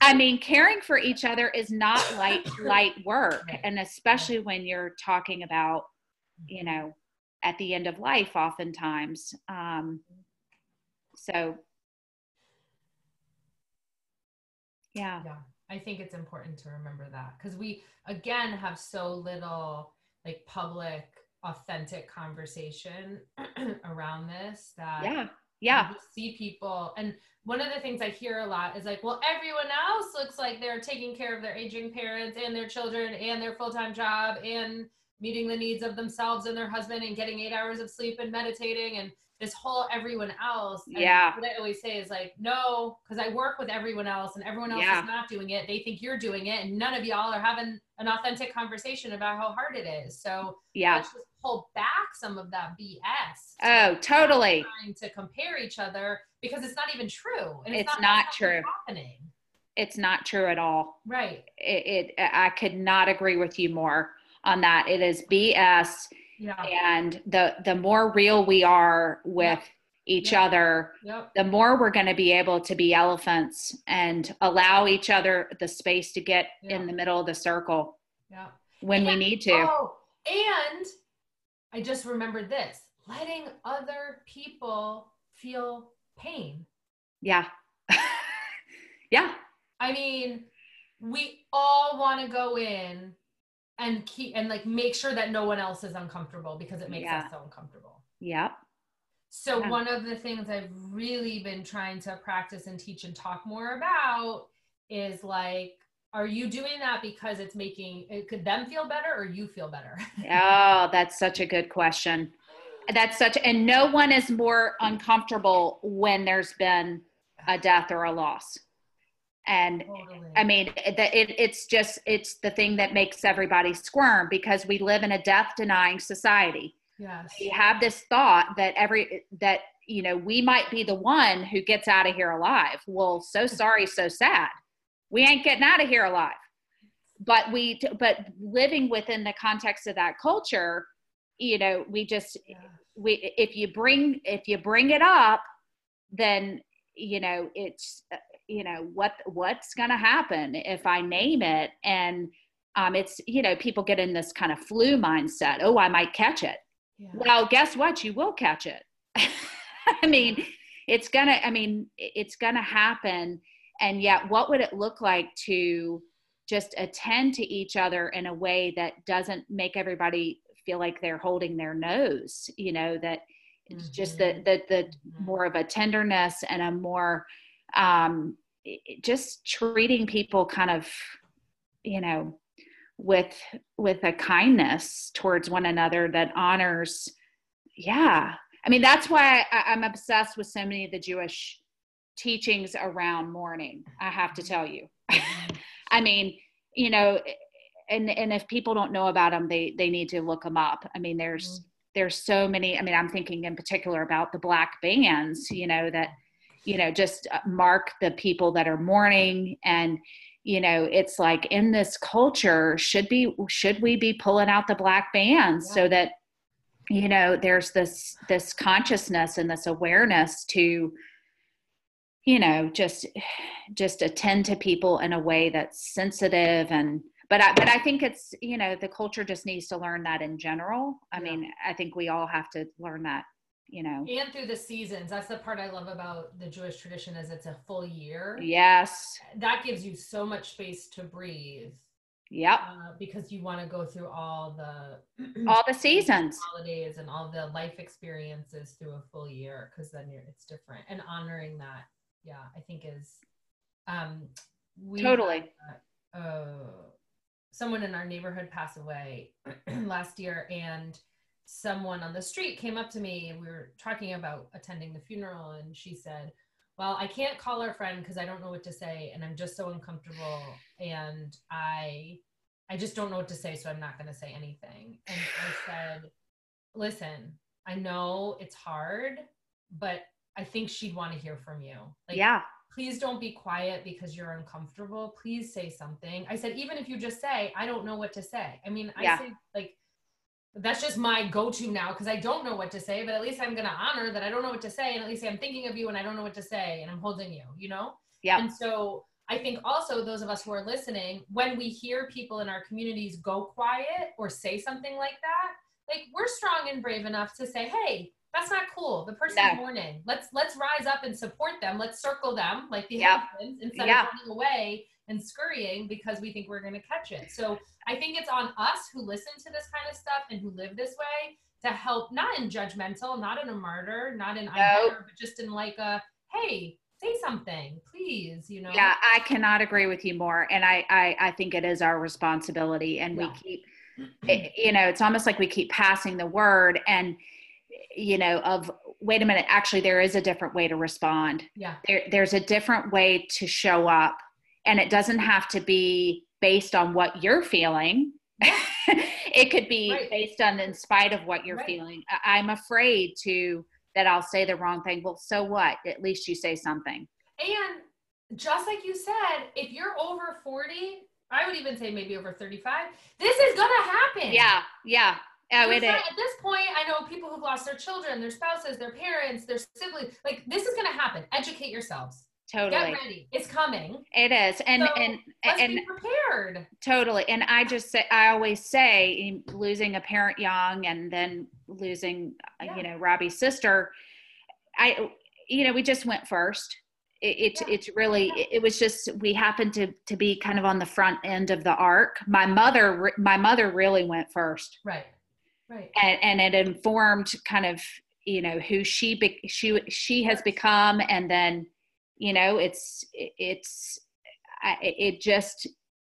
I mean, caring for each other is not light light work, Right. and especially when you're talking about, you know, at the end of life, oftentimes. Um, so, yeah, Yeah, I think it's important to remember that because we again have so little like public, authentic conversation around this that yeah, yeah, see people. And one of the things I hear a lot is like, well, everyone else looks like they're taking care of their aging parents and their children and their full-time job and meeting the needs of themselves and their husband and getting eight hours of sleep and meditating and this whole everyone else. And Yeah. What I always say is like, no, because I work with everyone else and everyone else Yeah. is not doing it. They think you're doing it and none of y'all are having an authentic conversation about how hard it is. So yeah. let's just pull back some of that BS. Oh, totally. Trying to compare each other because it's not even true. And It's not, not true. Happening. It's not true at all. Right. It, it, I could not agree with you more on that. It is BS, Yeah. and the the more real we are with each Yeah. other, Yep. the more we're going to be able to be elephants and allow each other the space to get Yeah. in the middle of the circle Yep. when we need to. Oh, and I just remembered this letting other people feel pain. Yeah. yeah. I mean, we all want to go in and keep and like make sure that no one else is uncomfortable because it makes Yeah. us so uncomfortable. Yep. So Yeah. one of the things I've really been trying to practice and teach and talk more about is like are you doing that because it's making it could them feel better or you feel better? Oh, that's such a good question. That's such, and no one is more uncomfortable when there's been a death or a loss. And totally. I mean, it, it, it's just, it's the thing that makes everybody squirm because we live in a death denying society. yes. You have this thought that every, that, you know, we might be the one who gets out of here alive. Well, so sorry, so sad. We ain't getting out of here alive. But we, but living within the context of that culture, you know, we just, Yeah. we if you bring if you bring it up then you know it's you know what what's going to happen if i name it and um it's you know people get in this kind of flu mindset oh i might catch it Yeah. well guess what you will catch it i mean it's gonna i mean it's gonna happen and yet what would it look like to just attend to each other in a way that doesn't make everybody feel like they're holding their nose you know that it's just the Mhm. the the Mhm. more of a tenderness and a more um just treating people kind of you know with with a kindness towards one another that honors yeah. I mean that's why I, i'm obsessed with so many of the jewish teachings around mourning i have to tell you. I mean you know and and if people don't know about them they they need to look them up. I mean there's there's so many i mean i'm thinking in particular about the black bands you know that you know just uh, mark the people that are mourning and you know it's like in this culture should be should we be pulling out the black bands so that you know there's this this consciousness and this awareness to you know just just attend to people in a way that's sensitive and but I, but I think it's you know the culture just needs to learn that in general. I Yeah. mean, I think we all have to learn that. You know. and through the seasons. That's the part I love about the Jewish tradition is it's a full year. Yes. That gives you so much space to breathe Yep. uh, because you want to go through all the All the seasons. holidays and all the life experiences through a full year because then you're it's different and honoring that yeah i think is um we Totally. had, uh, someone in our neighborhood passed away last year and someone on the street came up to me and we were talking about attending the funeral and she said well i can't call our friend because i don't know what to say and i'm just so uncomfortable and i i just don't know what to say so i'm not going to say anything and i said listen i know it's hard but i think she'd want to hear from you like yeah. please don't be quiet because you're uncomfortable. Please say something. I said, even if you just say, I don't know what to say. I mean, I Yeah. say, like, that's just my go to now because I don't know what to say, but at least I'm going to honor that I don't know what to say. And at least I'm thinking of you and I don't know what to say and I'm holding you, you know? Yeah. And so I think also those of us who are listening, when we hear people in our communities go quiet or say something like that, like we're strong and brave enough to say, hey, that's not cool. The person's No. mourning. Let's let's rise up and support them. Let's circle them like the Yep. instead Yeah. of running away and scurrying because we think we're going to catch it. So I think it's on us who listen to this kind of stuff and who live this way to help, not in judgmental, not in a martyr, not in I No. better, but just in like a hey, say something, please. You know. Yeah, I cannot agree with you more. And I, I, I think it is our responsibility. And Yeah. we keep, it- you know, it's almost like we keep passing the word and, you know, of wait a minute, actually, there is a different way to respond. Yeah. There, there's a different way to show up. And it doesn't have to be based on what you're feeling. it could be Right. based on in spite of what you're Right. feeling. I'm afraid to that I'll say the wrong thing. Well, so what? At least you say something. And just like you said, if you're over 40, I would even say maybe over 35, this is going to happen. Yeah, yeah. Oh, it is. At this point, I know people who've lost their children, their spouses, their parents, their siblings. Like, this is going to happen. Educate yourselves. Totally. Get ready. It's coming. It is. And So, and and prepared. totally. And I just say I always say losing a parent young and then losing uh, Yeah. you know Robbie's sister. I you know we just went first. It, it's Yeah. it's really Yeah. it was just we happened to to be kind of on the front end of the arc. My mother my mother really went first. Right. Right. and, and it informed kind of you know who she be, she she has become and then you know it's it's it just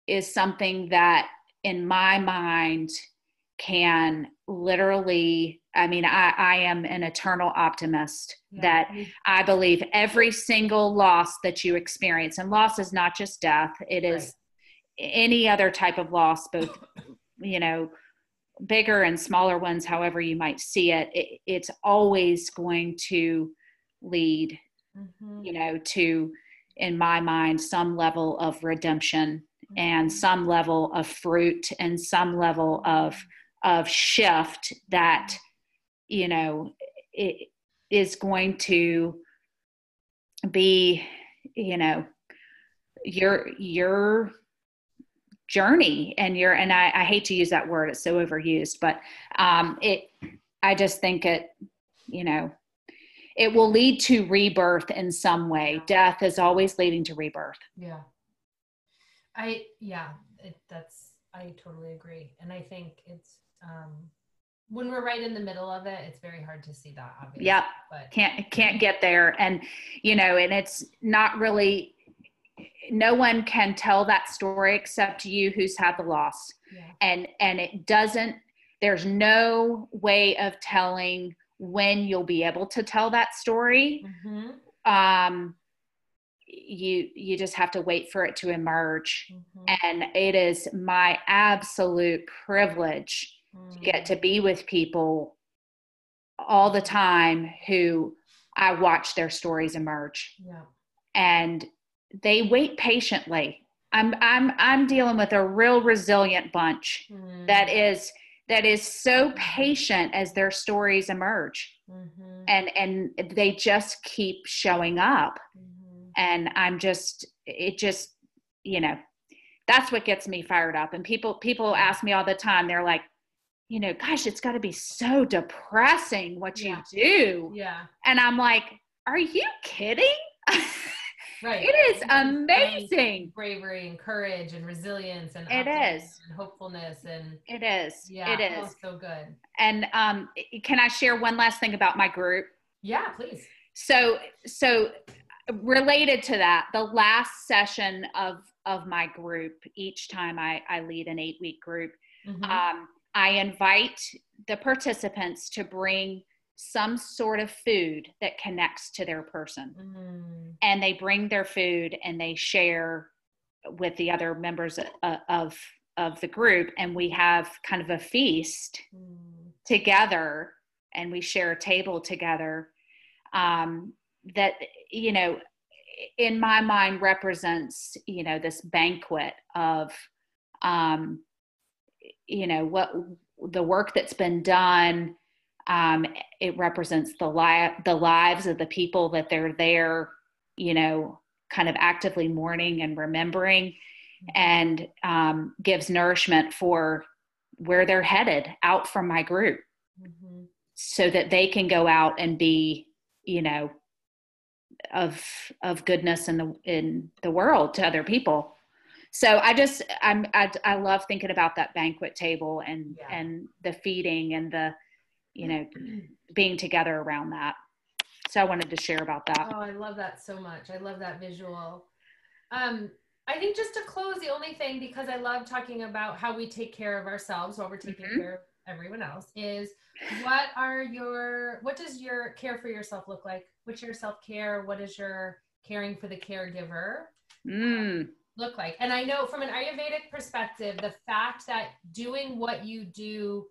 is something that in my mind can literally i mean i i am an eternal optimist Yeah. that i believe every single loss that you experience and loss is not just death it is any other type of loss both you know bigger and smaller ones however you might see it, it it's always going to lead Mhm. you know to in my mind some level of redemption and Mhm. some level of fruit and some level of of shift that you know it is going to be you know your your journey and your and I, I hate to use that word it's so overused but um it i just think it you know it will lead to rebirth in some way death is always leading to rebirth Yeah. I yeah, it, that's I totally agree, and I think it's um when we're right in the middle of it, it's very hard to see that. Obviously, Yep. but can't can't get there and you know and it's not really no one can tell that story except you who's had the loss yeah, and and it doesn't there's no way of telling when you'll be able to tell that story hmm um you you just have to wait for it to emerge. Hmm and it is my absolute privilege to get to be with people all the time who I watch their stories emerge. Yeah, and they wait patiently. I'm I'm I'm dealing with a real resilient bunch Mm. that is that is so patient as their stories emerge. Mhm. and and they just keep showing up. Mhm. and i'm just it just you know that's what gets me fired up. And people people ask me all the time they're like you know gosh it's got to be so depressing what you do. Yeah, and i'm like are you kidding right. it is You can find amazing bravery and courage and resilience and it is and hopefulness and it is yeah, it oh, so good. and um can i share one last thing about my group Yeah, please. so so related to that the last session of of my group each time i i lead an eight week group Mhm. um, i invite the participants to bring some sort of food that connects to their person Mm. and they bring their food and they share with the other members uh, of of the group and we have kind of a feast Mm. together and we share a table together um, that you know in my mind represents you know this banquet of um, you know what the work that's been done um, it represents the li- the lives of the people that they're there you know kind of actively mourning and remembering and um, gives nourishment for where they're headed out from my group Mhm. so that they can go out and be you know of of goodness in the in the world to other people so i just i'm i, I love thinking about that banquet table and Yeah. and the feeding and the you know being together around that so i wanted to share about that Oh, I love that so much. I love that visual. Um, I think just to close, the only thing, because I love talking about how we take care of ourselves while we're taking Mhm. care of everyone else, is what are your, what does your care for yourself look like? What's your self care? What is your caring for the caregiver mm, look like? And I know from an Ayurvedic perspective, the fact that doing what you do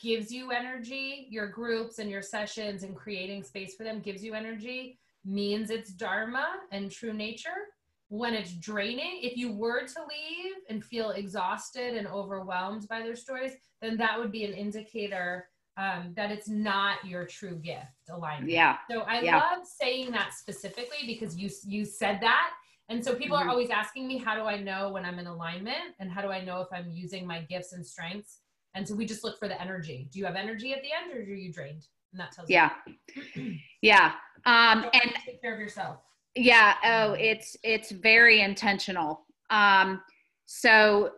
gives you energy, your groups and your sessions and creating space for them gives you energy, means it's dharma and true nature. When it's draining, if you were to leave and feel exhausted and overwhelmed by their stories, then that would be an indicator um, that it's not your true gift alignment. Yeah. So I Yeah. love saying that specifically because you you said that, and so people Mhm. are always asking me, how do I know when I'm in alignment, and how do I know if I'm using my gifts and strengths? And so we just look for the energy. Do you have energy at the end, or are you drained? And that tells Yeah. you. Yeah. Um, So and take care of yourself. yeah oh it's it's very intentional um so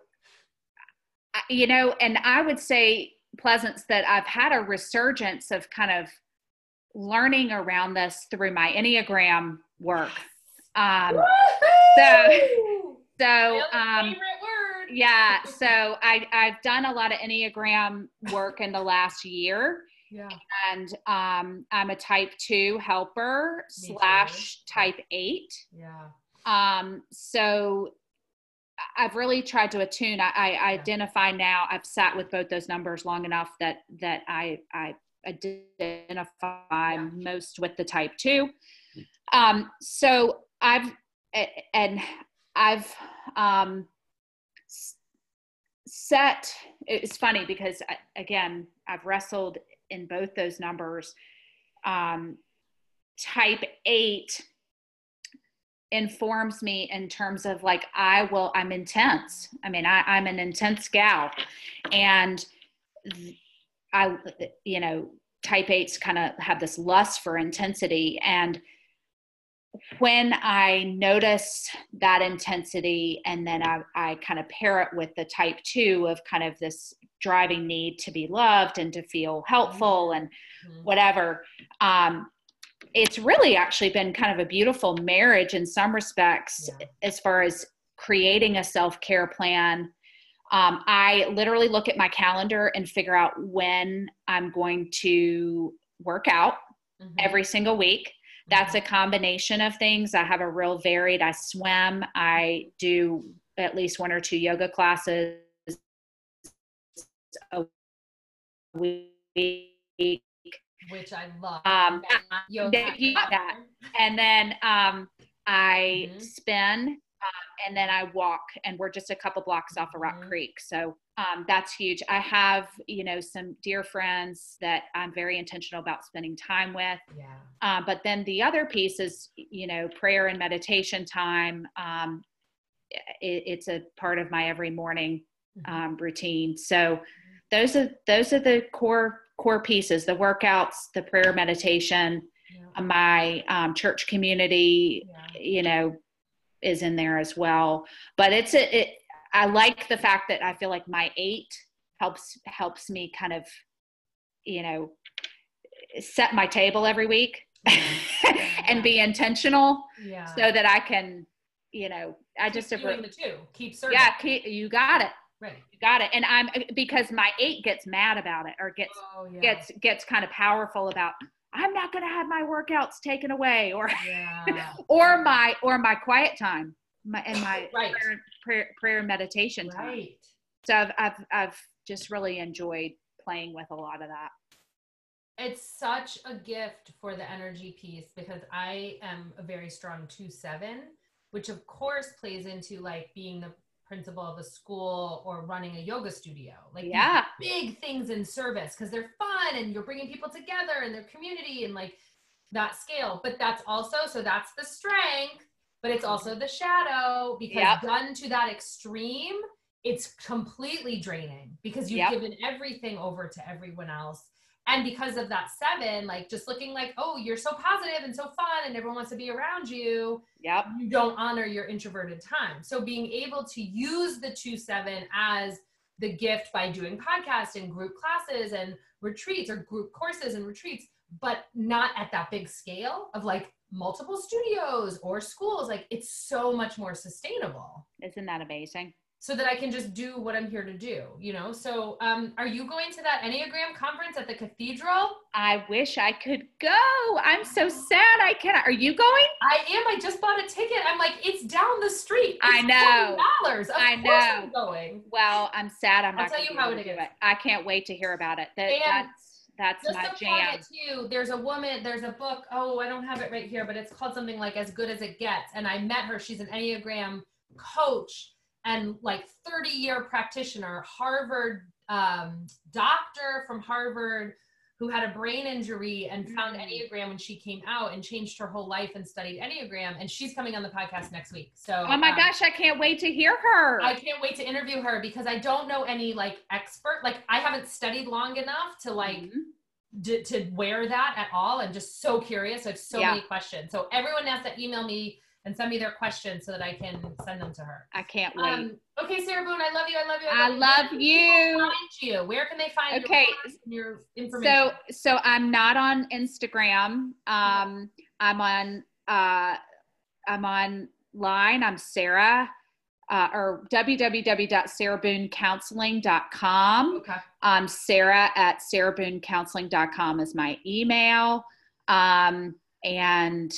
you know and i would say pleasance that i've had a resurgence of kind of learning around this through my enneagram work um Woohoo! so Taylor's um yeah so i i've done a lot of enneagram work in the last year Yeah. and um i'm a type 2 helper Me too. slash type 8 Yeah. um so i've really tried to attune I, I identify now i've sat with both those numbers long enough that that i i identify Yeah. most with the type two um so i've and i've um set it's funny because again i've wrestled in both those numbers. Um type eight informs me in terms of like I will I'm intense. I mean I, I'm an intense gal. And I you know type eights kind of have this lust for intensity. And when I notice that intensity and then I, I kind of pair it with the type two of kind of this driving need to be loved and to feel helpful and Mhm. whatever. Um, it's really actually been kind of a beautiful marriage in some respects Yeah. as far as creating a self care plan. Um, I literally look at my calendar and figure out when I'm going to work out Mhm. every single week. That's a combination of things. I have a real varied, I swim, I do at least one or two yoga classes a week. which I love. Um, Yoga. that- and then um, I Mhm. spin um, and then I walk, and we're just a couple blocks off of Rock Mhm. Creek. So um, that's huge. I have, you know, some dear friends that I'm very intentional about spending time with. Yeah. Um, but then the other piece is, you know, prayer and meditation time. Um, it, it's a part of my every morning Mhm. um, routine. So those are those are the core core pieces: the workouts, the prayer, meditation. Yeah. My um, church community, Yeah. you know, is in there as well. But it's a, it. I like the fact that I feel like my eight helps helps me kind of, you know, set my table every week and be intentional Yeah. so that I can, you know, I Keep just doing the two. Keep serving. yeah, keep, you got it. Right. You got it. And I'm because my eight gets mad about it or gets Oh yeah. gets gets kind of powerful about I'm not going to have my workouts taken away or Yeah. or my or my quiet time my and my Right. Prayer, prayer meditation time. Right. So I've, I've I've just really enjoyed playing with a lot of that. It's such a gift for the energy piece because I am a very strong two seven, which of course plays into like being the principal of a school or running a yoga studio. Like Yeah. big things in service because they're fun and you're bringing people together and their community and like that scale. But that's also so that's the strength, but it's mm-hmm. also the shadow because Yep. done to that extreme, it's completely draining because you've Yep. given everything over to everyone else. And because of that seven, like just looking like, oh, you're so positive and so fun and everyone wants to be around you, Yep. you don't honor your introverted time. So being able to use the two seven as the gift by doing podcasts and group classes and retreats or group courses and retreats, but not at that big scale of like multiple studios or schools. Like it's so much more sustainable Isn't that amazing? so that I can just do what I'm here to do, you know? So um, are you going to that Enneagram conference at the cathedral? I wish I could go. I'm so sad I cannot. Are you going? I am. I just bought a ticket. I'm like, it's down the street. I It's know. Dollars. I know. I'm going. Well, I'm sad I'm I'll not tell you how it to it. I can't wait to hear about it. That, And that's that's Just my jam. it too, there's a woman, there's a book. Oh, I don't have it right here, but it's called something like As Good as It Gets. And I met her. She's an Enneagram coach. and like 30 year practitioner, Harvard um, doctor from Harvard who had a brain injury and found Mm. Enneagram when she came out and changed her whole life and studied Enneagram. And she's coming on the podcast next week. So, Oh my um, gosh, I can't wait to hear her. I can't wait to interview her because I don't know any like expert. Like, I haven't studied long enough to like Mhm. d- to wear that at all. I'm just so curious. I have so Yeah. many questions. So, everyone has to email me and send me their questions so that I can send them to her. I can't wait. Um, okay, Sarah Boone, I love you. I love you. I love can you. people Find you. Where can they find Okay, your, your information? so so i'm not on instagram um i'm on uh i'm online i'm sarah uh, or www.sarahboonecounseling.com okay. um sarah at sarahboonecounseling.com is my email um and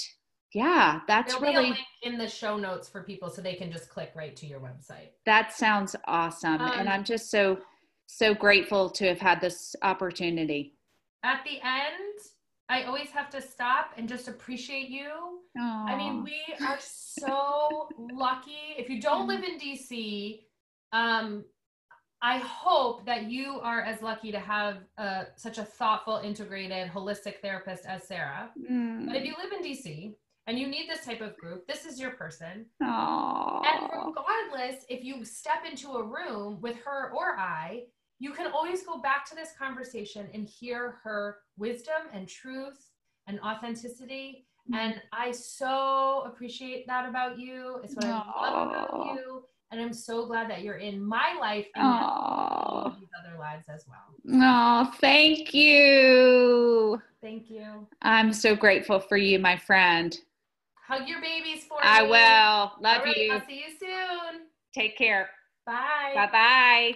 yeah that's There'll really link in the show notes for people so they can just click right to your website. that sounds awesome and Um, i'm just so so grateful to have had this opportunity At the end, I always have to stop and just appreciate you. I mean, we are so lucky. If you don't live in DC, um, I hope that you are as lucky to have uh, such a thoughtful, integrated, holistic therapist as Sarah. Mm. But if you live in DC and you need this type of group, this is your person. Aw. And regardless, if you step into a room with her or I, you can always go back to this conversation and hear her wisdom and truth and authenticity. Mm-hmm. And I so appreciate that about you. It's what I love about you. And I'm so glad that you're in my life and these other lives as well. oh, thank you. Thank you. I'm so grateful for you, my friend. Hug your babies for I me. I will. Love right, you. I'll see you soon. Take care. Bye. Bye bye.